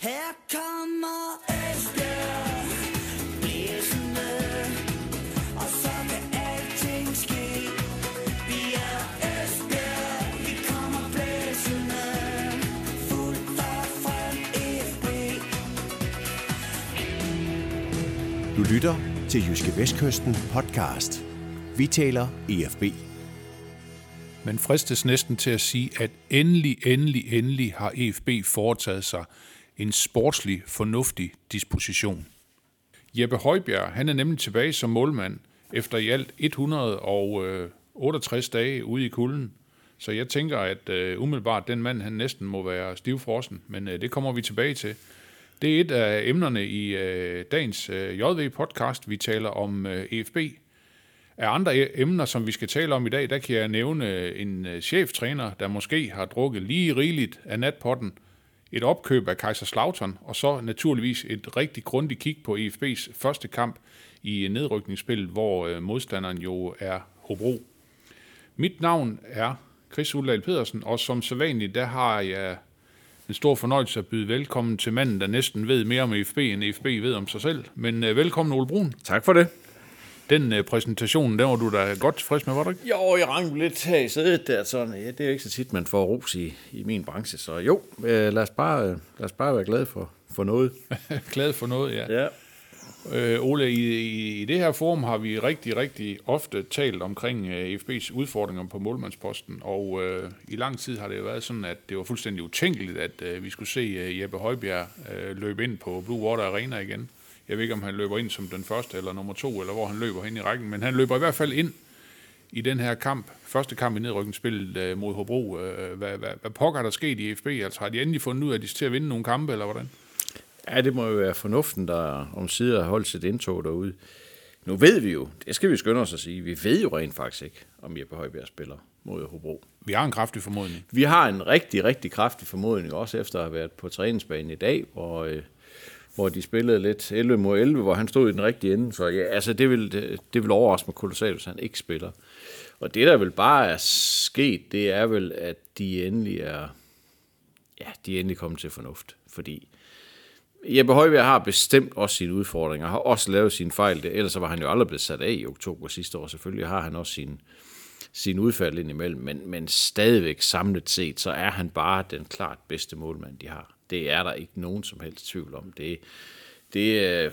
Her kommer Esbjerg blæsende, og så kan alting ske. Vi er Esbjerg, vi kommer blæsende, fuldt og frem FB. Du lytter til Jyske Vestkysten podcast. Vi taler EFB. Man fristes næsten til at sige, at endelig, endelig, endelig har EFB foretaget sig en sportslig, fornuftig disposition. Jeppe Højbjerg, han er nemlig tilbage som målmand efter i alt 168 øh, dage ude i kulden. Så jeg tænker, at uh, umiddelbart den mand, han næsten må være stivfrossen, men uh, det kommer vi tilbage til. Det er et af emnerne i uh, dagens uh, JV-podcast. Vi taler om uh, EFB, af andre e-, emner, som vi skal tale om i dag, der kan jeg nævne en cheftræner, der måske har drukket lige rigeligt af natpotten, et opkøb af Kaiserslautern, og så naturligvis et rigtig grundigt kig på EFB's første kamp i nedrykningsspillet, hvor øh, modstanderen jo er Hobro. Mit navn er Chris Uldal Pedersen, og som sædvanligt, der har jeg en stor fornøjelse at byde velkommen til manden, der næsten ved mere om EFB, end EFB ved om sig selv. Men øh, velkommen, Ole Brun. Tak for det. Den øh, præsentation, den var du da godt tilfreds med, var du ikke? Jo, jeg rang lidt her i sædet der, sådan, ja, det er jo ikke så tit, man får ros i, i min branche, så jo, øh, lad, os bare, øh, lad os bare være glade for, for noget. Glad for noget, ja. Ja. Øh, Ole, i, i, i det her forum har vi rigtig, rigtig ofte talt omkring øh, FB's udfordringer på målmandsposten, og øh, i lang tid har det jo været sådan, at det var fuldstændig utænkeligt, at øh, vi skulle se øh, Jeppe Højbjerg øh, løbe ind på Blue Water Arena igen. Jeg ved ikke, om han løber ind som den første eller nummer to, eller hvor han løber hen i rækken, men han løber i hvert fald ind i den her kamp, første kamp i nedrykningsspillet øh, mod Hobro. Øh, hvad, hvad, hvad pokker er der sket i FB? Altså har de endelig fundet ud af, at de skal til at vinde nogle kampe, eller hvordan? ja, det må jo være fornuften, der om sider har holdt sit indtog derude. Nu ved vi jo, det skal vi skynde os at sige, vi ved jo rent faktisk ikke, om Jeppe Højbjerg spiller mod Hobro. Vi har en kraftig formodning. Vi har en rigtig, rigtig kraftig formodning, også efter at have været på træningsbanen i dag, hvor, øh, hvor de spillede lidt 11 mod 11, hvor han stod i den rigtige ende. Så ja, altså det vil, det, det vil overraske mig kolossalt, hvis han ikke spiller. Og det, der vel bare er sket, det er vel, at de endelig er, ja, de er endelig kommet til fornuft. Fordi Jeppe Højbjerg har bestemt også sine udfordringer, har også lavet sine fejl, det, ellers var han jo aldrig blevet sat af i oktober sidste år. Selvfølgelig har han også sin, sin udfald indimellem, men, men stadigvæk samlet set, så er han bare den klart bedste målmand, de har. Det er der ikke nogen som helst tvivl om. Det, det øh,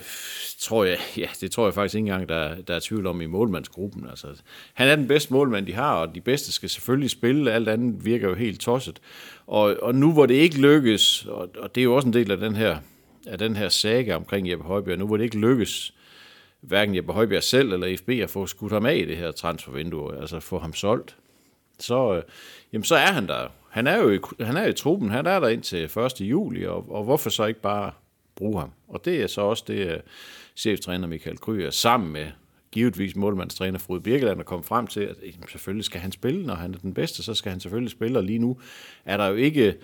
tror jeg, ja, det tror jeg faktisk ikke engang, der, der er tvivl om i målmandsgruppen. Altså, han er den bedste målmand, de har, og de bedste skal selvfølgelig spille. Alt andet virker jo helt tosset. Og, og nu hvor det ikke lykkes, og, og det er jo også en del af den her, af den her saga omkring Jeppe Højbjerg, nu hvor det ikke lykkes, hverken Jeppe Højbjerg selv eller FB at få skudt ham af i det her transfervindue, altså få ham solgt, så, øh, jamen, så er han der. Han er jo i, han er i truppen, han er der indtil 1. juli, og, og hvorfor så ikke bare bruge ham? Og det er så også det, øh, cheftræner Michael Kryer sammen med givetvis målmandstræner Frode Birkeland er kom frem til, at jamen, selvfølgelig skal han spille, når han er den bedste, så skal han selvfølgelig spille, og lige nu er der jo ikke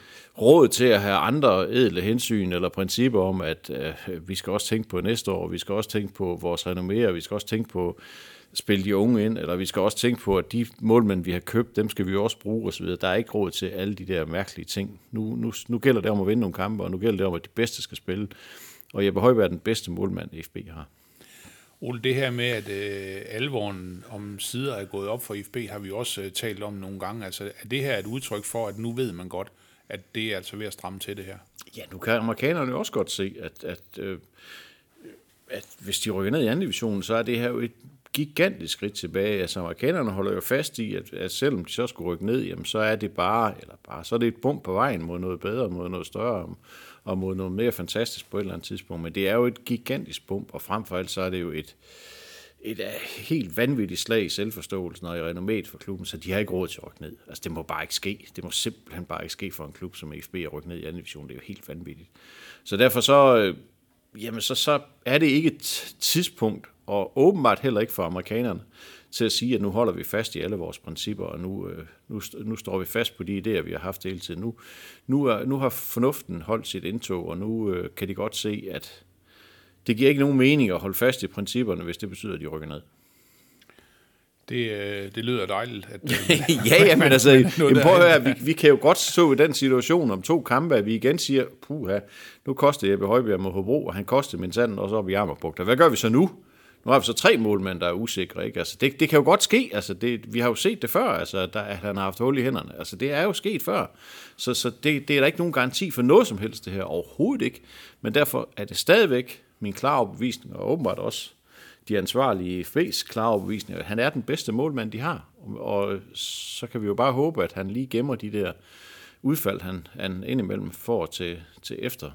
råd til at have andre edle hensyn eller principper om, at øh, vi skal også tænke på næste år, vi skal også tænke på vores renommere, vi skal også tænke på spille de unge ind, eller vi skal også tænke på, at de målmænd, vi har købt, dem skal vi jo også bruge osv. Der er ikke råd til alle de der mærkelige ting. Nu, nu, nu gælder det om at vinde nogle kampe, og nu gælder det om, at de bedste skal spille. Og Jeppe Højberg er den bedste målmand, FB har. Ole, det her med, at øh, alvoren om sider er gået op for IFB, har vi også øh, talt om nogle gange. Altså, er det her et udtryk for, at nu ved man godt, at det er altså ved at stramme til det her? Ja, nu kan amerikanerne også godt se, at, at, øh, at hvis de rykker ned i anden division, så er det her jo et gigantisk skridt tilbage. Altså amerikanerne holder jo fast i, at, at selvom de så skulle rykke ned, jamen, så er det bare, eller bare, så er det et bump på vejen mod noget bedre, mod noget større, og mod noget mere fantastisk på et eller andet tidspunkt. Men det er jo et gigantisk bump, og frem for alt så er det jo et, et øh, helt vanvittigt slag i selvforståelsen og i renommet for klubben, så de har ikke råd til at rykke ned. Altså det må bare ikke ske. Det må simpelthen bare ikke ske for en klub som FB at rykke ned i anden division. Det er jo helt vanvittigt. Så derfor så, øh, jamen så, så er det ikke et tidspunkt, og åbenbart heller ikke for amerikanerne, til at sige, at nu holder vi fast i alle vores principper, og nu, øh, nu, nu står vi fast på de idéer, vi har haft hele tiden. Nu, nu, er, nu har fornuften holdt sit indtog, og nu øh, kan de godt se, at det giver ikke nogen mening at holde fast i principperne, hvis det betyder, at de rykker ned. Det, øh, det lyder dejligt. At, ja, ja, men altså, jamen, prøv at høre, vi, vi kan jo godt stå i den situation om to kampe, at vi igen siger, puha, nu koster Jeppe Højbjerg mod Hobro, og han kostede min sand også op i Jammerbugter. Hvad gør vi så nu? Nu har vi så tre målmænd, der er usikre. Ikke? Altså, det, det kan jo godt ske. Altså, det, vi har jo set det før, altså, der, at han har haft hul i hænderne. Altså, det er jo sket før. Så, så det, det er der ikke nogen garanti for noget som helst, det her. Overhovedet ikke. Men derfor er det stadigvæk min klare overbevisning, og åbenbart også de ansvarlige FB's klare overbevisning, at han er den bedste målmand, de har. Og så kan vi jo bare håbe, at han lige gemmer de der udfald, han, han indimellem får til, til efter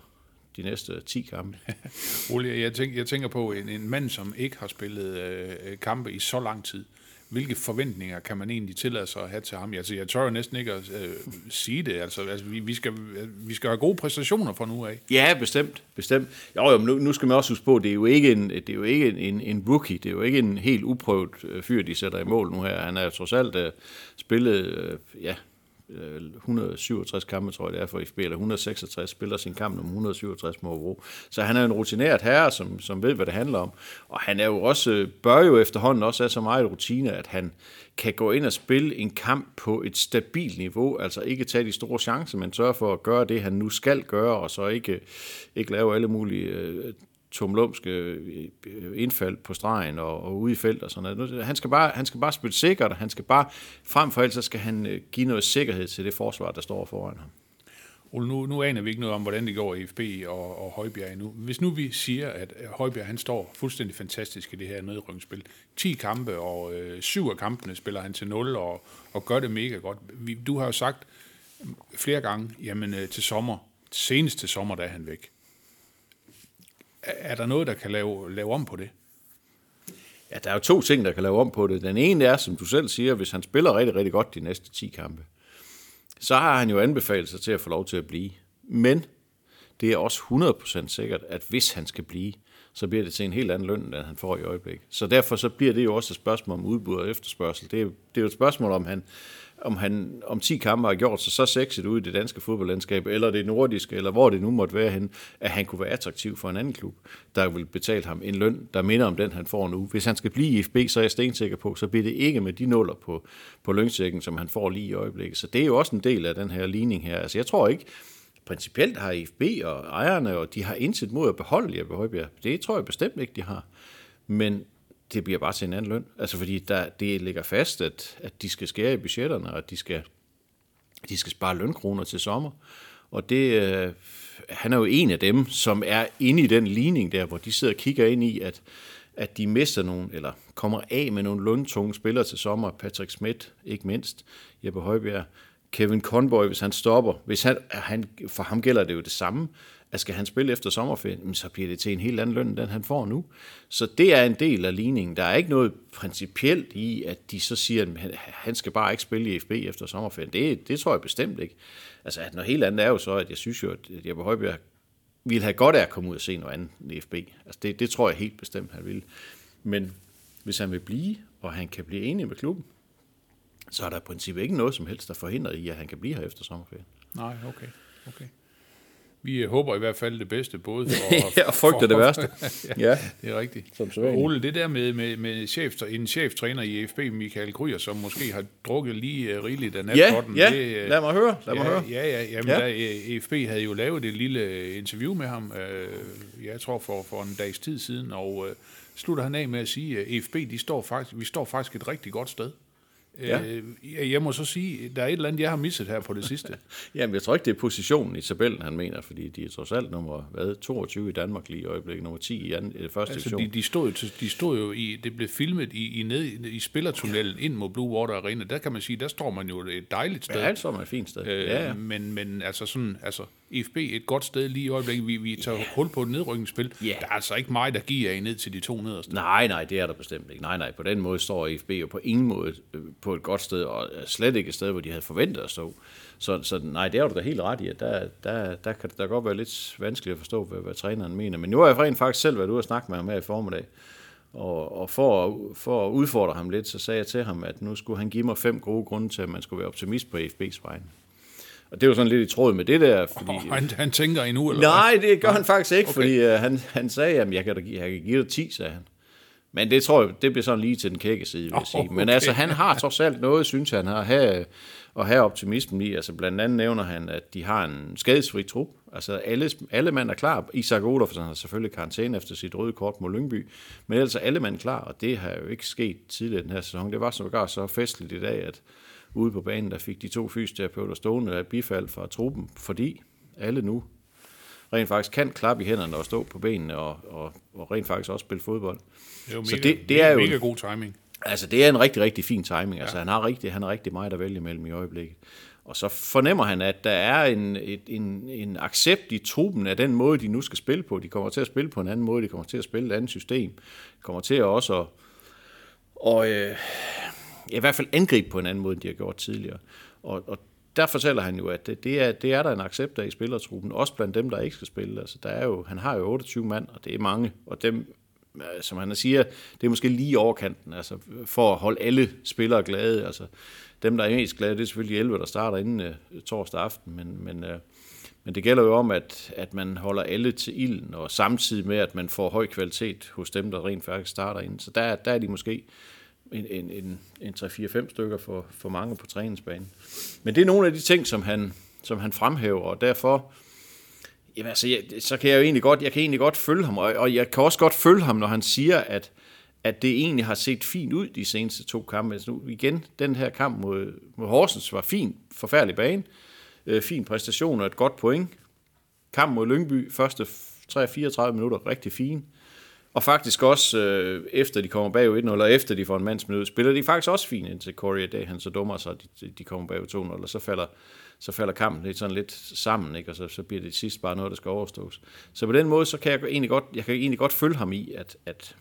de næste 10 kampe. Ole, jeg, tænker, jeg tænker på en, en mand, som ikke har spillet øh, kampe i så lang tid. Hvilke forventninger kan man egentlig tillade sig at have til ham? Altså, jeg tør jo næsten ikke at øh, sige det. Altså, altså vi, vi, skal, vi skal have gode præstationer fra nu af. Ja, bestemt. bestemt. Jo, jo, men nu, nu skal man også huske på, det er jo ikke en, det er jo ikke en, en, en rookie. Det er jo ikke en helt uprøvet øh, fyr, de sætter i mål nu her. Han er jo trods alt uh, spillet, uh, ja, øh, Øh, 167 kampe, tror jeg det er for FB, eller 166, spiller sin kamp nummer 167 mod Hobro. Så han er en rutineret herre, som, som ved, hvad det handler om. Og han er jo også, øh, bør jo efterhånden også have så meget rutine, at han kan gå ind og spille en kamp på et stabilt niveau, altså ikke tage de store chancer, men sørge for at gøre det, han nu skal gøre, og så ikke, ikke lave alle mulige øh, tumlumske øh, øh, indfald på stregen og, og ude i felt og sådan noget. Han skal, bare, han skal bare spille sikkert, han skal bare, frem for alt, så skal han øh, give noget sikkerhed til det forsvar, der står foran ham. Ole, nu, nu aner vi ikke noget om, hvordan det går i FB og, og Højbjerg endnu. Hvis nu vi siger, at Højbjerg han står fuldstændig fantastisk i det her nedrykningsspil. 10 kampe, og øh, syv af kampene spiller han til 0 og, og gør det mega godt. Vi, du har jo sagt flere gange, jamen øh, til sommer, senest til sommer, der er han væk. Er, der noget, der kan lave, lave om på det? Ja, der er jo to ting, der kan lave om på det. Den ene er, som du selv siger, hvis han spiller rigtig, rigtig godt de næste 10 kampe, så har han jo anbefalet sig til at få lov til at blive. Men det er også 100% sikkert, at hvis han skal blive, så bliver det til en helt anden løn, end han får i øjeblikket. Så derfor så bliver det jo også et spørgsmål om udbud og efterspørgsel. Det er, det er jo et spørgsmål, om han, om han om 10 kampe har gjort sig så sexet ud i det danske fodboldlandskab, eller det nordiske, eller hvor det nu måtte være hen, at han kunne være attraktiv for en anden klub, der vil betale ham en løn, der minder om den, han får nu. Hvis han skal blive i FB, så er jeg stensikker på, så bliver det ikke med de nuller på, på lønsækken, som han får lige i øjeblikket. Så det er jo også en del af den her ligning her. Altså jeg tror ikke, principielt har IFB og ejerne, og de har indsat mod at beholde Jeppe Højbjerg. Det tror jeg bestemt ikke, de har. Men det bliver bare til en anden løn. Altså fordi der, det ligger fast, at, at de skal skære i budgetterne, og at de skal, de skal spare lønkroner til sommer. Og det, øh, han er jo en af dem, som er inde i den ligning der, hvor de sidder og kigger ind i, at, at de mister nogle, eller kommer af med nogle løntunge spillere til sommer. Patrick Schmidt, ikke mindst. Jeppe Højbjerg. Kevin Conboy, hvis han stopper. Hvis han, han, for ham gælder det jo det samme at skal han spille efter sommerferien, så bliver det til en helt anden løn, end den han får nu. Så det er en del af ligningen. Der er ikke noget principielt i, at de så siger, at han skal bare ikke spille i FB efter sommerferien. Det, det tror jeg bestemt ikke. Altså, at noget helt andet er jo så, at jeg synes jo, at Jeppe Højbjerg ville have godt af at komme ud og se noget andet i FB. Altså, det, det tror jeg helt bestemt, han vil. Men hvis han vil blive, og han kan blive enig med klubben, så er der i princippet ikke noget som helst, der forhindrer i, at han kan blive her efter sommerferien. Nej, okay. okay. Vi øh, håber i hvert fald det bedste, både for... og frygter det værste. ja, det er rigtigt. Som sædvanligt. Ole, det der med, med, med chef, en cheftræner i FB, Michael Gryer, som måske har drukket lige uh, rigeligt af Ja, natpotten. ja, det, øh, lad mig høre. Lad ja, mig høre. Ja, ja, jamen, Ja. ja. Der, FB havde jo lavet et lille interview med ham, øh, jeg tror for, for en dags tid siden, og øh, slutter han af med at sige, at FB, de står faktisk, vi står faktisk et rigtig godt sted. Ja. Øh, jeg- må så sige, der er et eller andet, jeg har misset her på det sidste. Jamen, jeg tror ikke, det er positionen i tabellen, han mener, fordi de er trods alt nummer hvad, 22 i Danmark lige i øjeblikket, nummer 10 i, anden, det første Altså, division. de, de, stod jo, de stod jo i, det blev filmet i, i, ned, i spillertunnelen ind mod Blue Water Arena. Der kan man sige, der står man jo et dejligt sted. Ja, så er man et fint sted. Øh, ja, ja. Men, men altså sådan, altså IFB et godt sted lige i øjeblikket. Vi, vi tager hul på et nedrykningsspil. Ja. Der er altså ikke mig, der giver af ned til de to nederste. Nej, nej, det er der bestemt ikke. Nej, nej, på den måde står IFB jo på ingen måde øh, på et godt sted, og slet ikke et sted, hvor de havde forventet at stå. Så, så nej, det er du da helt ret i, at der, der, der kan det da godt være lidt vanskeligt at forstå, hvad, hvad træneren mener. Men nu har jeg rent faktisk selv været ude og snakke med ham her i formiddag, og, og for, at- for at udfordre ham lidt, så sagde jeg til ham, at nu skulle han give mig fem gode grunde til, at man skulle være optimist på FB's vegne. Og det er jo sådan lidt i tråd med det der, fordi... Og han, han tænker endnu, eller Nej, det gør han faktisk ikke, okay. fordi uh, han, han sagde, at jeg kan, da give, jeg kan give dig 10, sagde han. Men det tror jeg, det bliver sådan lige til den kække side, vil jeg sige. Men Okay. altså, han har trods alt noget, synes han, har have, at have optimismen i. Altså, blandt andet nævner han, at de har en skadesfri trup. Altså, alle, alle mand er klar. Isak Olofsson har selvfølgelig karantæne efter sit røde kort mod Lyngby. Men ellers er alle mand klar, og det har jo ikke sket tidligere i den her sæson. Det var sågar så festligt i dag, at ude på banen, der fik de to fysioterapeuter stående af bifald fra truppen, fordi alle nu rent faktisk kan klappe i hænderne og stå på benene og, og, og rent faktisk også spille fodbold. Det er jo Så mega, det- det er jo- mega god timing. Altså, det er en rigtig, rigtig fin timing. Ja. Altså, han har rigtig, han har rigtig meget at vælge mellem i øjeblikket. Og så fornemmer han, at der er en, et, en, en accept i truppen af den måde, de nu skal spille på. De kommer til at spille på en anden måde, de kommer til at spille et andet system. De kommer til at også at, og, øh, ja, i hvert fald angribe på en anden måde, end de har gjort tidligere. Og, og der fortæller han jo, at det, det, er, det er der en accept af i spillertruppen, også blandt dem, der ikke skal spille. Altså, der er jo, han har jo 28 mand, og det er mange, og dem, øh, som han siger, det er måske lige overkanten, altså for at holde alle spillere glade. Altså, dem, der er mest glade, det er selvfølgelig 11, der starter inden uh, torsdag aften, men, men, uh, men det gælder jo om, at, at man holder alle til ilden, og samtidig med, at man får høj kvalitet hos dem, der rent faktisk starter inden. Så der, der er de måske en, en, en, en 3-4-5 stykker for, for mange på træningsbanen. Men det er nogle af de ting, som han, som han fremhæver, og derfor jamen, altså, jeg, så kan jeg jo egentlig godt, jeg kan egentlig godt følge ham, og, og jeg kan også godt følge ham, når han siger, at, at det egentlig har set fint ud de seneste to kampe. Altså nu igen, den her kamp mod, mod Horsens var fin, forfærdelig bane, øh, fin præstation og et godt point. Kamp mod Lyngby, første 3-34 minutter, rigtig fin. Og faktisk også, øh, efter de kommer bagud 1-0, eller efter de får en mandsminut, spiller de faktisk også fint indtil Corey Day, han så dummer sig, at de, de kommer bagud 2-0, og så falder, så falder kampen lidt sådan lidt sammen, ikke? og så, så bliver det sidst bare noget, der skal overstås. Så på den måde, så kan jeg egentlig godt, jeg kan egentlig godt følge ham i, at, at,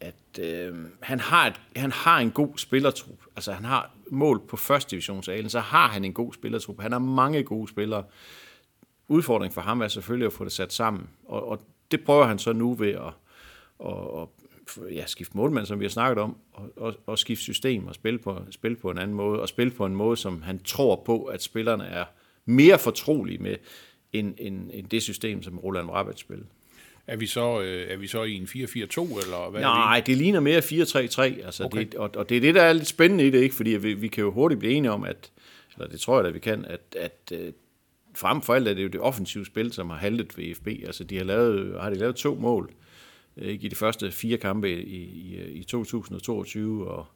at øh, han, har et, han har en god spillertrup. Altså han har mål på første divisionsalen, så har han en god spillertrup. Han har mange gode spillere. Udfordringen for ham er selvfølgelig at få det sat sammen, og, og det prøver han så nu ved at, at, at ja, skifte målmand, som vi har snakket om, og, og, og skifte system og spille på, spille på en anden måde, og spille på en måde, som han tror på, at spillerne er mere fortrolige med, end, end, end det system, som Roland Rabat spiller. Er vi så, øh, er vi så i en 4-4-2, eller hvad er Nej, det ligner mere 4-3-3, altså okay. det, og, og det er det, der er lidt spændende i det, ikke? fordi vi, vi kan jo hurtigt blive enige om, at, eller det tror jeg da, vi kan, at, at øh, frem for alt er det jo det offensive spil, som har haltet ved FB. Altså, de har, lavet, har de lavet to mål øh, ikke, i de første fire kampe i, i, i 2022, og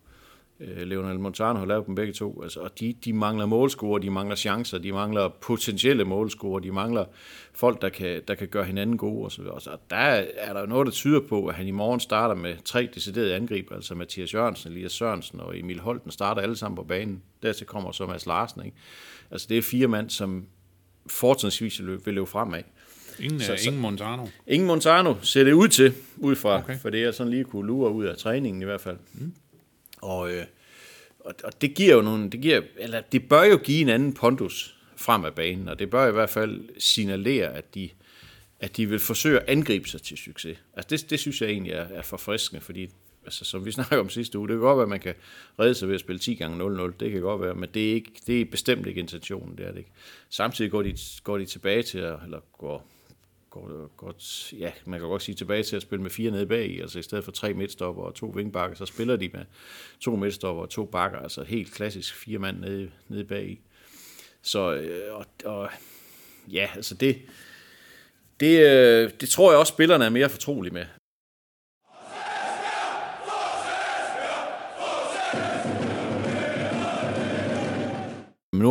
øh, Leonel Montano har lavet dem begge to. Altså, og de, de mangler målscorer, de mangler chancer, de mangler potentielle målscorer, de mangler folk, der kan, der kan gøre hinanden gode. Og så, så der er der jo noget, der tyder på, at han i morgen starter med tre deciderede angriber, altså Mathias Jørgensen, Elias Sørensen og Emil Holten starter alle sammen på banen. Dertil kommer så Mads Larsen. Ikke? Altså det er fire mand, som fortrinsvis vil vil løbe fremad. Ingen, så, ingen Montano. Ingen Montano ser det ud til, ud fra, Okay. for det er sådan lige kunne lure ud af træningen i hvert fald. Mm. Og, øh, og, og det giver jo nogle, det giver, eller det bør jo give en anden pondus frem af banen, og det bør i hvert fald signalere, at de, at de vil forsøge at angribe sig til succes. Altså det, det synes jeg egentlig er, er forfriskende, fordi altså, som vi snakker om sidste uge, det kan godt være, at man kan redde sig ved at spille 10 gange 0-0, det kan godt være, men det er, ikke, det er bestemt ikke intentionen, det er det ikke. Samtidig går de, går de tilbage til, at, eller går, går, går, ja, man kan godt sige tilbage til at spille med fire nede bag, altså i stedet for tre midtstopper og to vingbakker, så spiller de med to midtstopper og to bakker, altså helt klassisk fire mand nede, nede bag. Så, øh, og, og ja, altså det, det, øh, det tror jeg også, spillerne er mere fortrolige med.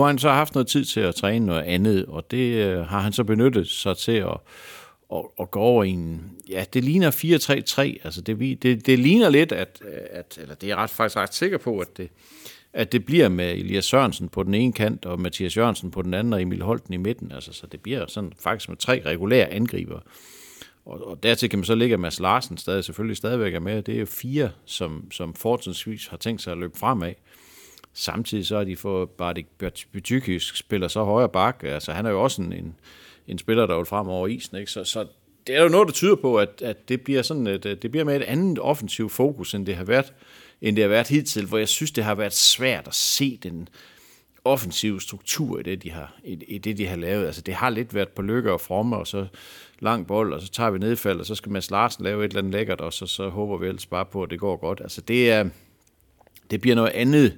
Har han så haft noget tid til at træne noget andet, og det øh, har han så benyttet sig til at, at, at gå over i en... Ja, det ligner 4-3-3. Altså det, vi- det, det ligner lidt, at, øh, at... Eller det er jeg ret, faktisk ret sikker på, at det, at det bliver med Elias Sørensen på den ene kant, og Mathias Jørgensen på den anden, og Emil Holten i midten. Altså, så det bliver sådan faktisk med tre regulære angriber. Og, og dertil kan man så lægge, at Mads Larsen stadig, selvfølgelig stadigvæk er med. Det er jo fire, som, som fortsatvis har tænkt sig at løbe fremad. Samtidig så har de fået Bartik Bjørtykis spiller så højre bak. Altså han er jo også en, en, en spiller, der vil frem over isen. Ikke? Så, så det er jo noget, der tyder på, at, at det bliver sådan et, det bliver med et andet offensivt fokus, end det har været, end det har været hidtil, hvor jeg synes, det har været svært at se den offensive struktur i det, de har, i, i det, de har lavet. Altså, det har lidt været på lykke og fromme, og så lang bold, og så tager vi nedfald, og så skal Mads Larsen lave et eller andet lækkert, og så, så håber vi ellers bare på, at det går godt. Altså, det, er, det bliver noget andet.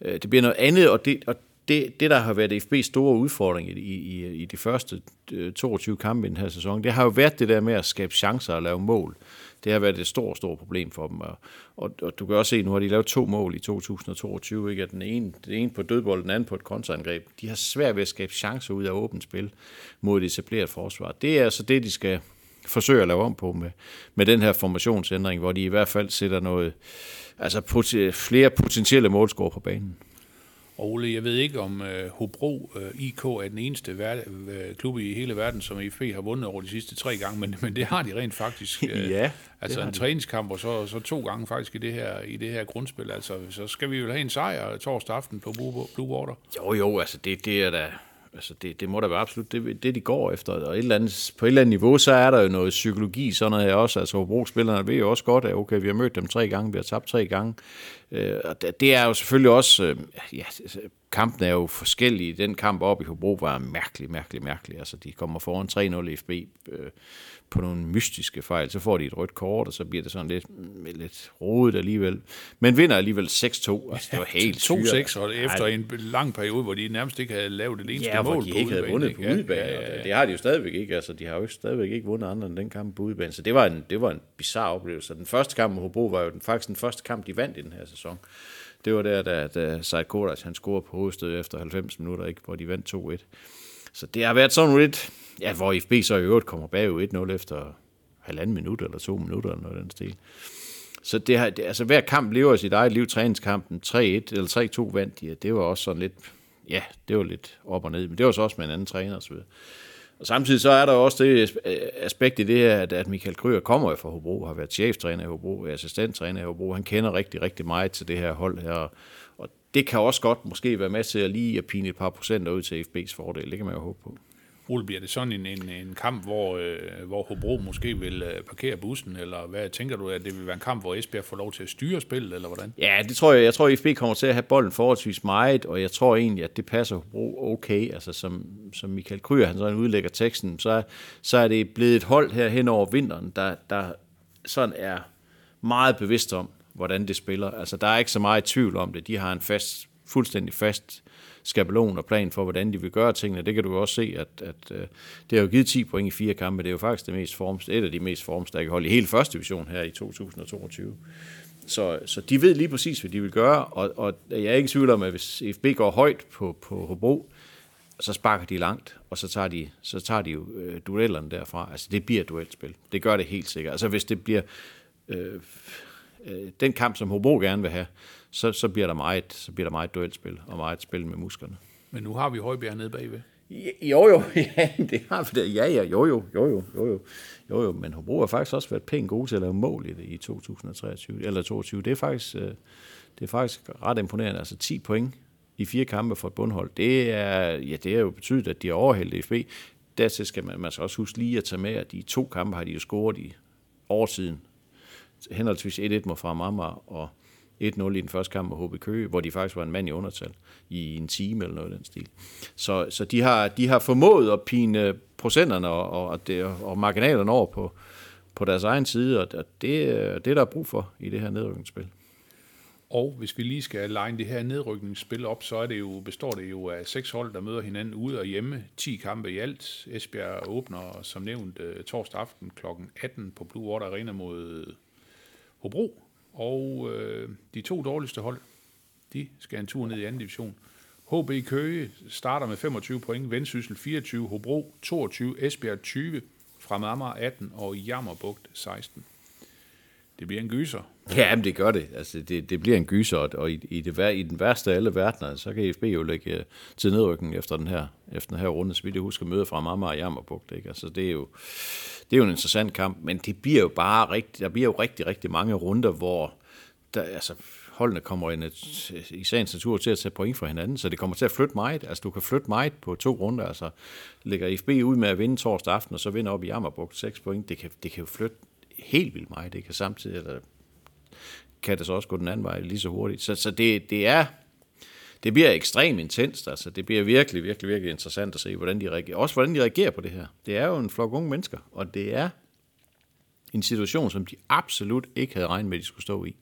Øh, det bliver noget andet, og det, og det, det der har været FB's store udfordring i, i, i de første øh, 22 kampe i den her sæson, det har jo været det der med at skabe chancer og lave mål. Det har været et stort, stort problem for dem. Og, og, og du kan også se, nu har de lavet to mål i 2022, ikke? At den ene, den ene på dødbold, den anden på et kontraangreb. De har svært ved at skabe chancer ud af åbent spil mod et etableret forsvar. Det er altså det, de skal forsøge at lave om på med, med den her formationsændring, hvor de i hvert fald sætter noget, altså pot- flere potentielle målscore på banen. Ole, jeg ved ikke, om øh, Hobro øh, IK er den eneste ver- øh, klub i hele verden, som IFB har vundet over de sidste tre gange, men, men det har de rent faktisk. Øh, Ja, altså en de. træningskamp, og så, så to gange faktisk i det her, i det her grundspil. Altså, så skal vi jo have en sejr torsdag aften på Blue, Blue Water. Jo, jo, altså det, det er da, altså det, det må da være absolut det, det, de går efter. Og et eller andet, på et eller andet niveau, så er der jo noget psykologi, sådan noget her også. Altså Hobro-spillerne ved jo også godt, at okay, vi har mødt dem tre gange, vi har tabt tre gange. Øh, og det, det er jo selvfølgelig også, øh, ja, kampen er jo forskellige. Den kamp op i Hobro var mærkelig, mærkelig, mærkelig. Altså de kommer foran 3-0 i FB øh, på nogle mystiske fejl. Så får de et rødt kort, og så bliver det sådan lidt, mm, lidt rodet alligevel. Men vinder alligevel 6-2. Altså, det var helt syret. 2-6, og efter en lang periode, hvor de nærmest ikke havde lavet det eneste Ja, mål de på ikke havde vundet på udebane, ja, ja, ja. det har de jo stadigvæk ikke. Altså, de har jo stadigvæk ikke vundet andre end den kamp på udebane. Så det var en, det var en bizarre oplevelse. Den første kamp mod Hobro var jo den, faktisk den første kamp, de vandt i den her sæson. Det var der, da, da Seid Kodas, han scorede på hovedstød efter 90 minutter, ikke, hvor de vandt 2-1. Så det har været sådan lidt, ja, hvor FB så i øvrigt kommer bagud 1-0 efter halvanden minut eller to minutter eller noget af den stil. Så det har, det, altså hver kamp lever sit eget liv. Træningskampen 3-1 eller 3-2 vandt de, det var også sådan lidt, ja, det var lidt op og ned, men det var så også med en anden træner og så videre. Og samtidig så er der også det øh, aspekt i det her, at, at Michael Kryger kommer jo fra Hobro, har været cheftræner i Hobro, assistenttræner i Hobro. Han kender rigtig, rigtig meget til det her hold her, og det kan også godt måske være med til at lige at pine et par procenter ud til FB's fordel. Det kan man jo håbe på. Ole, bliver det sådan en, en, en kamp, hvor, øh, hvor Hobro måske vil øh, parkere bussen, eller hvad tænker du, at det vil være en kamp, hvor Esbjerg får lov til at styre spillet, eller hvordan? Ja, det tror jeg. Jeg tror, at FB kommer til at have bolden forholdsvis meget, og jeg tror egentlig, at det passer Hobro okay. Altså, som, som Michael Kryer, han sådan udlægger teksten, så, så er det blevet et hold her hen over vinteren, der, der sådan er meget bevidst om, hvordan det spiller. Altså, der er ikke så meget tvivl om det. De har en fast, fuldstændig fast skabelon og plan for, hvordan de vil gøre tingene. Det kan du jo også se, at, at øh, det har jo givet 10 point i fire kampe. Det er jo faktisk det mest form, et af de mest formstærke hold i hele første division her i 2022. Så, så de ved lige præcis, hvad de vil gøre, og, og jeg er ikke i tvivl om, at hvis FB går højt på, på Hobro, så sparker de langt, og så tager de, så tager de jo øh, duellerne derfra. Altså, det bliver et duelspil. Det gør det helt sikkert. Altså, hvis det bliver øh, øh, den kamp, som Hobro gerne vil have, så, så, bliver der meget, så bliver der meget duelspil, og meget spil med musklerne. Men nu har vi Højbjerg nede bagved. Jo, jo, ja, det har vi da. Ja, ja, jo, jo, jo, jo, jo, jo, jo, jo, men Hobro har faktisk også været pænt gode til at lave mål i det i 2023, eller 22. Det er faktisk, øh, det er faktisk ret imponerende. Altså 10 point i fire kampe for et bundhold, det er, ja, det er jo betydet, at de har overhældt FB. Dertil skal man, man skal også huske lige at tage med, at de to kampe har de jo scoret i årsiden. Henholdsvis 1-1 mod Fremammer og 1-0 i den første kamp mod HB Køge, hvor de faktisk var en mand i undertal i en time eller noget af den stil. Så, så de, har, de har formået at pine procenterne og, og, det, og marginalerne over på, på deres egen side, og det, det er der er brug for i det her nedrykningsspil. Og hvis vi lige skal line det her nedrykningsspil op, så er det jo, består det jo af seks hold, der møder hinanden ude og hjemme. 10 kampe i alt. Esbjerg åbner, som nævnt, øh, torsdag aften kl. 18 på Blue Water Arena mod Hobro. Og øh, de to dårligste hold, de skal en tur ned i anden division. HB Køge starter med 25 point, Vendsyssel 24, Hobro 22, Esbjerg 20, Fremad Amager 18 og Jammerbugt 16. Det bliver en gyser. Ja, men det gør det. Altså, det, det bliver en gyser, og i, i, det, i den værste af alle verdener, så kan FB jo lægge øh, til nedrykning efter den her, efter den her runde, så vidt jeg husker møde fra Mamma og Jammerbugt. Ikke? Altså, det er jo, det er jo en interessant kamp, men det bliver jo bare rigtig, der bliver jo rigtig, rigtig mange runder, hvor der, altså, holdene kommer ind et, i sagens natur til at tage point fra hinanden, så det kommer til at flytte meget. Altså, du kan flytte meget på to runder. Altså, ligger FB ud med at vinde torsdag aften, og så vinder op i Jammerbugt 6 point, det kan, det kan jo flytte helt vildt meget. Det kan samtidig, eller kan det så også gå den anden vej lige så hurtigt. Så, så det, det er det bliver ekstremt intenst. Altså, det bliver virkelig, virkelig, virkelig interessant at se, hvordan de reagerer. Også hvordan de reagerer på det her. Det er jo en flok unge mennesker, og det er en situation, som de absolut ikke havde regnet med, at de skulle stå i.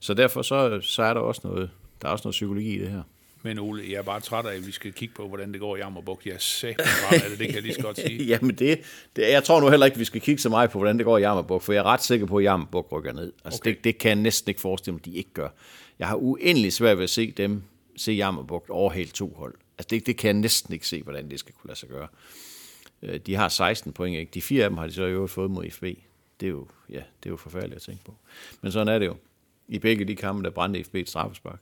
Så derfor så, så er der også noget, der er også noget psykologi i det her. Men Ole, jeg er bare træt af, at vi skal kigge på, hvordan det går i Jammerbuk. Jeg er sæt træt af det, det kan jeg lige så godt sige. Jamen det, det, jeg tror nu heller ikke, vi skal kigge så meget på, hvordan det går i Jammerbuk, for jeg er ret sikker på, at Jammerbuk rykker ned. Altså Okay. det, det kan jeg næsten ikke forestille mig, de ikke gør. Jeg har uendelig svært ved at se dem, se Jammerbuk overhælde to hold. Altså det, det kan jeg næsten ikke se, hvordan det skal kunne lade sig gøre. Øh, De har 16 point, ikke? De fire af dem har de så i øvrigt fået mod FB. Det er jo, ja, det er jo forfærdeligt at tænke på. Men sådan er det jo. I begge de kampe, der brændte FB et straffespark.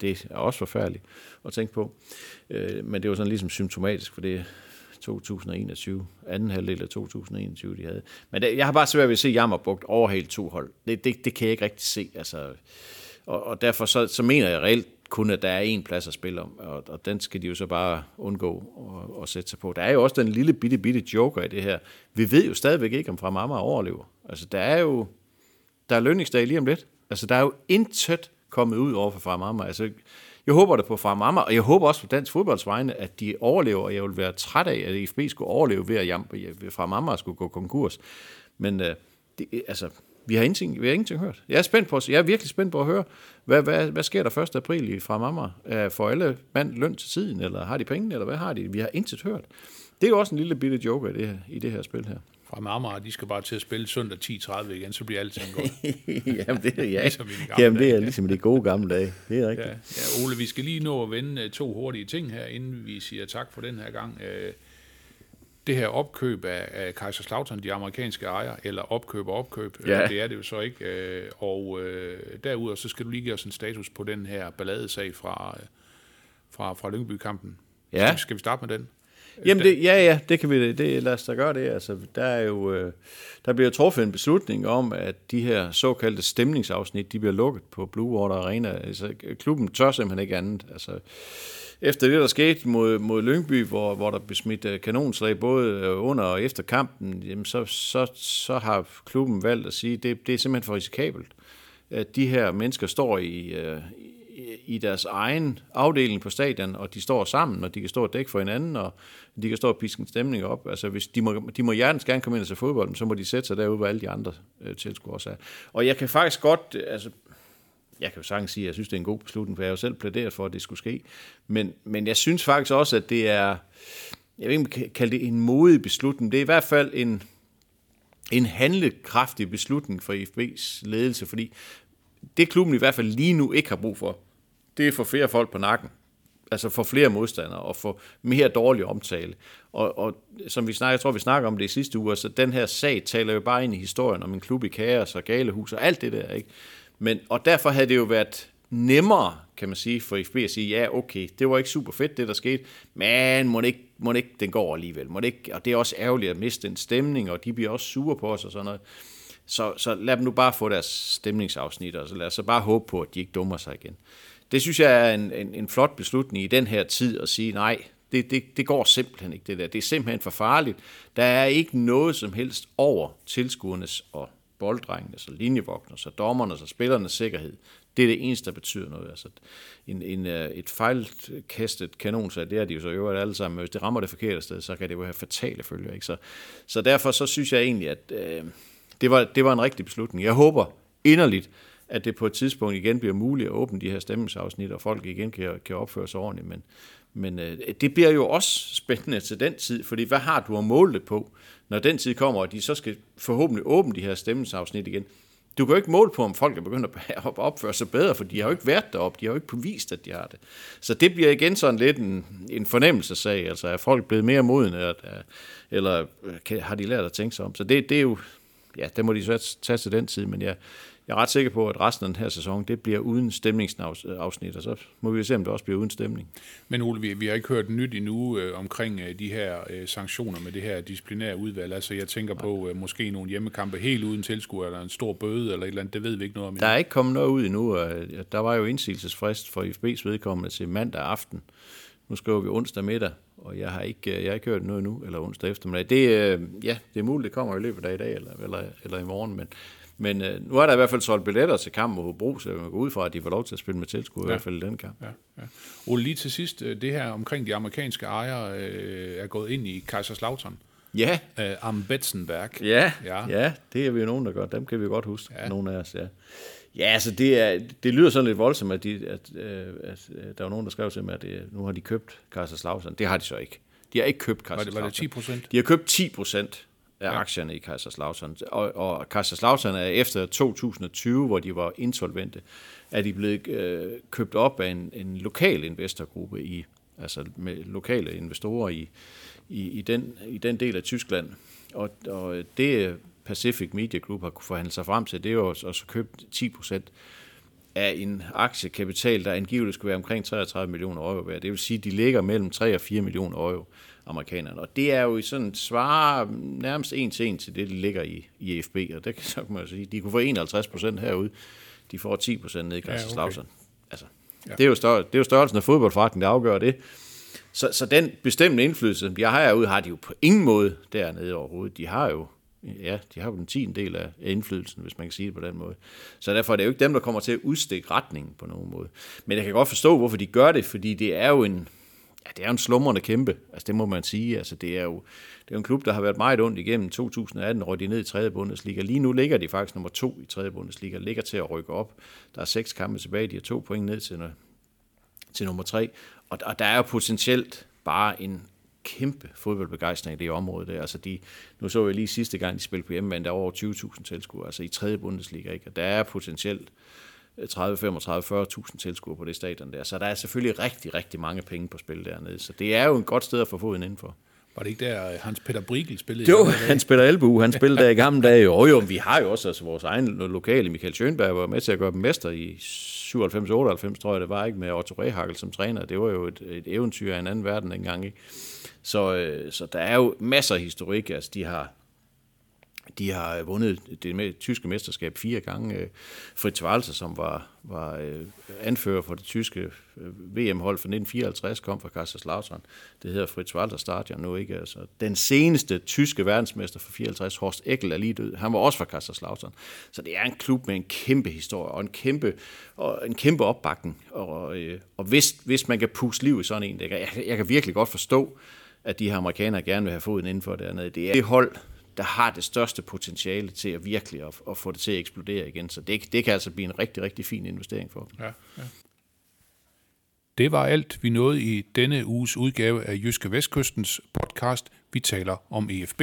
Det er også forfærdeligt at tænke på. Øh, Men det var sådan ligesom symptomatisk for det 2021, anden halvdel af 2021, de havde. Men det, jeg har bare svært ved at se Jammerbugt overhale to hold. Det, det, det kan jeg ikke rigtig se. Altså, og, og derfor så, så mener jeg reelt kun, at der er én plads at spille om, og, og den skal de jo så bare undgå at, at sætte sig på. Der er jo også den lille bitte, bitte joker i det her. Vi ved jo stadigvæk ikke, om fra Mamma overlever. Altså, der er jo der er lønningsdag lige om lidt. Altså, der er jo intet kommet ud over for Far Mamma. Altså, jeg håber det på Far Mamma, og jeg håber også på dansk fodbolds vegne, at de overlever, og jeg vil være træt af, at IFB skulle overleve ved, at Jam- ved Far Mamma skulle gå konkurs. Men øh, det, altså, vi har, ingenting, vi har ingenting hørt. Jeg er spændt på, jeg er virkelig spændt på at høre, hvad, hvad, hvad sker der 1. april i fra Mamma? Øh, får alle mand løn til tiden, eller har de penge, eller hvad har de? Vi har intet hørt. Det er jo også en lille bitte joke i det her, i det her spil her. Fra Marmara, de skal bare til at spille søndag 10.30 igen, så bliver alting godt. jamen, det, er, ja. Ligesom jamen, det er dage. ligesom de gode gamle dage. Det er rigtigt. Ja, ja, Ole, vi skal lige nå at vende øh, to hurtige ting her, inden vi siger tak for den her gang. Øh, Det her opkøb af, af Kaiserslautern, de amerikanske ejere, eller opkøb og opkøb, Ja. øh, det er det jo så ikke. Og derudover så skal du lige give os en status på den her balladesag fra, fra, fra Lyngby-kampen. Ja. Skal vi starte med den? Jamen det, ja, ja, det kan vi, det, lad os da gøre det. Altså, der er jo, øh, der bliver truffet en beslutning om, at de her såkaldte stemningsafsnit, de bliver lukket på Blue Water Arena. Altså, klubben tør simpelthen ikke andet. Altså, efter det, der skete mod, mod Lyngby, hvor, hvor der blev smidt øh, kanonslag både øh, under og efter kampen, jamen så, så, så har klubben valgt at sige, at det, det er simpelthen for risikabelt, at de her mennesker står i, i- deres egen afdeling på stadion, og de står sammen, og de kan stå og dække for hinanden, og de kan stå og piske en stemning op. Altså, hvis de må, de må hjertens gerne komme ind og se fodbold, men så må de sætte sig derude, hvor alle de andre øh, tilskuere også er. Og jeg kan faktisk godt, øh, altså, jeg kan jo sagtens sige, at jeg synes, det er en god beslutning, for jeg har jo selv plæderet for, at det skulle ske. Men, men jeg synes faktisk også, at det er, jeg ved ikke, man kan kalde det en modig beslutning. Det er i hvert fald en, en handlekraftig beslutning for IFB's ledelse, fordi det klubben i hvert fald lige nu ikke har brug for, det er for flere folk på nakken. Altså for flere modstandere og for mere dårlig omtale. Og, og som vi snakker, jeg tror, vi snakker om det i sidste uge, så den her sag taler jo bare ind i historien om en klub i kaos og galehus og alt det der, ikke? Men, og derfor havde det jo været nemmere, kan man sige, for FB at sige, ja, okay, det var ikke super fedt, det der skete, men må det ikke, må det ikke den går alligevel. Må det ikke, og det er også ærgerligt at miste den stemning, og de bliver også sure på os og sådan noget. Så, så lad dem nu bare få deres stemningsafsnit, og så lad os så bare håbe på, at de ikke dummer sig igen. Det synes jeg er en, en, en flot beslutning i den her tid at sige, nej, det, det, det går simpelthen ikke det der. Det er simpelthen for farligt. Der er ikke noget som helst over tilskuernes og bolddrengenes og linjevogternes og dommernes og spillernes sikkerhed. Det er det eneste, der betyder noget. Altså, en, en, øh, et fejlkastet kanon, så det er de jo så øvrigt alle sammen. Hvis det rammer det forkerte sted, så kan det jo have fatale følger. Ikke? Så, så derfor så synes jeg egentlig, at øh, det, var, det var en rigtig beslutning. Jeg håber inderligt, at det på et tidspunkt igen bliver muligt at åbne de her stemmingsafsnit, og folk igen kan, kan opføre sig ordentligt. Men, men øh, det bliver jo også spændende til den tid, fordi hvad har du at måle det på, når den tid kommer, og de så skal forhåbentlig åbne de her stemmingsafsnit igen? Du kan jo ikke måle på, om folk er begyndt at opføre sig bedre, for de har jo ikke været deroppe, de har jo ikke bevist, at de har det. Så det bliver igen sådan lidt en, en fornemmelsesag, altså er folk blevet mere modne, øh, eller, øh, kan, har de lært at tænke sig om? Så det, det er jo, ja, det må de så tage til den tid, men jeg, jeg er ret sikker på, at resten af den her sæson, det bliver uden stemningsafsnit, og så må vi se, om det også bliver uden stemning. Men Ole, vi, vi har ikke hørt nyt endnu øh, omkring øh, de her øh, sanktioner med det her disciplinære udvalg. Altså jeg tænker på øh, måske nogle hjemmekampe helt uden tilskuer, eller en stor bøde, eller et eller andet, det ved vi ikke noget om. Der er ikke kommet noget ud endnu, og der var jo indsigelsesfrist for IFB's vedkommende til mandag aften. nu skriver vi onsdag middag, og jeg har ikke, øh, jeg har ikke hørt noget nu, eller onsdag eftermiddag. Det, øh, ja, det er muligt, det kommer i løbet af i dag, eller, eller, eller i morgen, men, men øh, nu er der i hvert fald solgt billetter til kampen mod Hobro, så man går ud fra, at de får lov til at spille med tilskuer, ja. i hvert fald i den kamp. Ja, ja. Ole, lige til sidst, øh, det her omkring de amerikanske ejere øh, er gået ind i Kaiserslautern. Ja, Øh, Am Betzenberg. Ja, Ja. ja, det er vi jo nogen, der gør. Dem kan vi godt huske, ja. nogle af os, ja. Ja, altså det, er, det lyder sådan lidt voldsomt, at, de, at, øh, at øh, der var nogen, der skrev til mig, at det, nu har de købt Kaiserslautern. Det har de så ikke. De har ikke købt Var det, Kaiserslautern. var det 10 procent? De har købt 10 procent af ja. aktierne i Kaiserslautern. Og, og Kaiserslautern er efter 2020, hvor de var insolvente, er de blevet øh, købt op af en, en lokal investorgruppe, i, altså med lokale investorer i, i, i, den, i den del af Tyskland. Og, og det Pacific Media Group har kunne forhandle sig frem til, det er jo også købt 10 procent af en aktiekapital, der angiveligt skulle være omkring 33 millioner euro værd. Det vil sige, at de ligger mellem 3 og 4 millioner euro, amerikanerne. Og det er jo i sådan svar nærmest en til en til det, de ligger i, i EFB. Og det kan så kan man sige, de kunne få 51 procent herude, de får 10 procent ned i Kaiserslautern. Ja, okay. Altså, ja. det, er jo større, det er jo størrelsen af fodboldforretning, der afgør det. Så, så den bestemte indflydelse, som de har herude, har de jo på ingen måde dernede overhovedet. De har jo ja, de har jo den tiende del af indflydelsen, hvis man kan sige det på den måde. Så derfor er det jo ikke dem, der kommer til at udstikke retningen på nogen måde. Men jeg kan godt forstå, hvorfor de gør det, fordi det er jo en, ja, det er jo en slumrende kæmpe. Altså det må man sige. Altså det er jo det er jo en klub, der har været meget ondt igennem 2018, røg de ned i 3. Bundesliga. Lige nu ligger de faktisk nummer to i 3. Bundesliga, ligger til at rykke op. Der er seks kampe tilbage, de har to point ned til, til nummer tre. Og, og der er jo potentielt bare en kæmpe fodboldbegejstring i det område der. Altså de, nu så jeg lige sidste gang, de spillede på hjemmebane, der var over 20.000 tilskuere, altså i 3. Bundesliga. Ikke? Og der er potentielt 30, 35, 40.000 tilskuere på det stadion der. Så der er selvfølgelig rigtig, rigtig mange penge på spil dernede. Så det er jo en godt sted at få foden indenfor. Var det ikke der, Hans Peter Brigel spillede? Jo, han spiller albu, han spillede der i gamle dage. Jo, jo, vi har jo også altså, vores egen lokale, Michael Schönberg, var med til at gøre dem mester i 97-98, tror jeg det var, ikke med Otto Rehagel som træner. Det var jo et, et eventyr af en anden verden dengang, ikke? Så, øh, så der er jo masser af historik. Altså, de har, de har vundet det med, tyske mesterskab fire gange. Øh, Fritz Walter, som var, var øh, anfører for det tyske øh, VM-hold fra 1954, kom fra Kaiserslautern. Det hedder Fritz Walter Stadion nu, ikke? Altså, den seneste tyske verdensmester for 54, Horst Eckel, er lige død. Han var også fra Kaiserslautern. Så det er en klub med en kæmpe historie og en kæmpe, og en kæmpe opbakning. Og, og, og hvis, hvis man kan puste liv i sådan en, det, jeg, jeg kan virkelig godt forstå, at de her amerikanere gerne vil have foden indenfor dernede. Det er det hold, der har det største potentiale til at virkelig at, at få det til at eksplodere igen. Så det, det kan altså blive en rigtig, rigtig fin investering for dem. Ja, ja. Det var alt, vi nåede i denne uges udgave af Jyske Vestkystens podcast. Vi taler om EFB.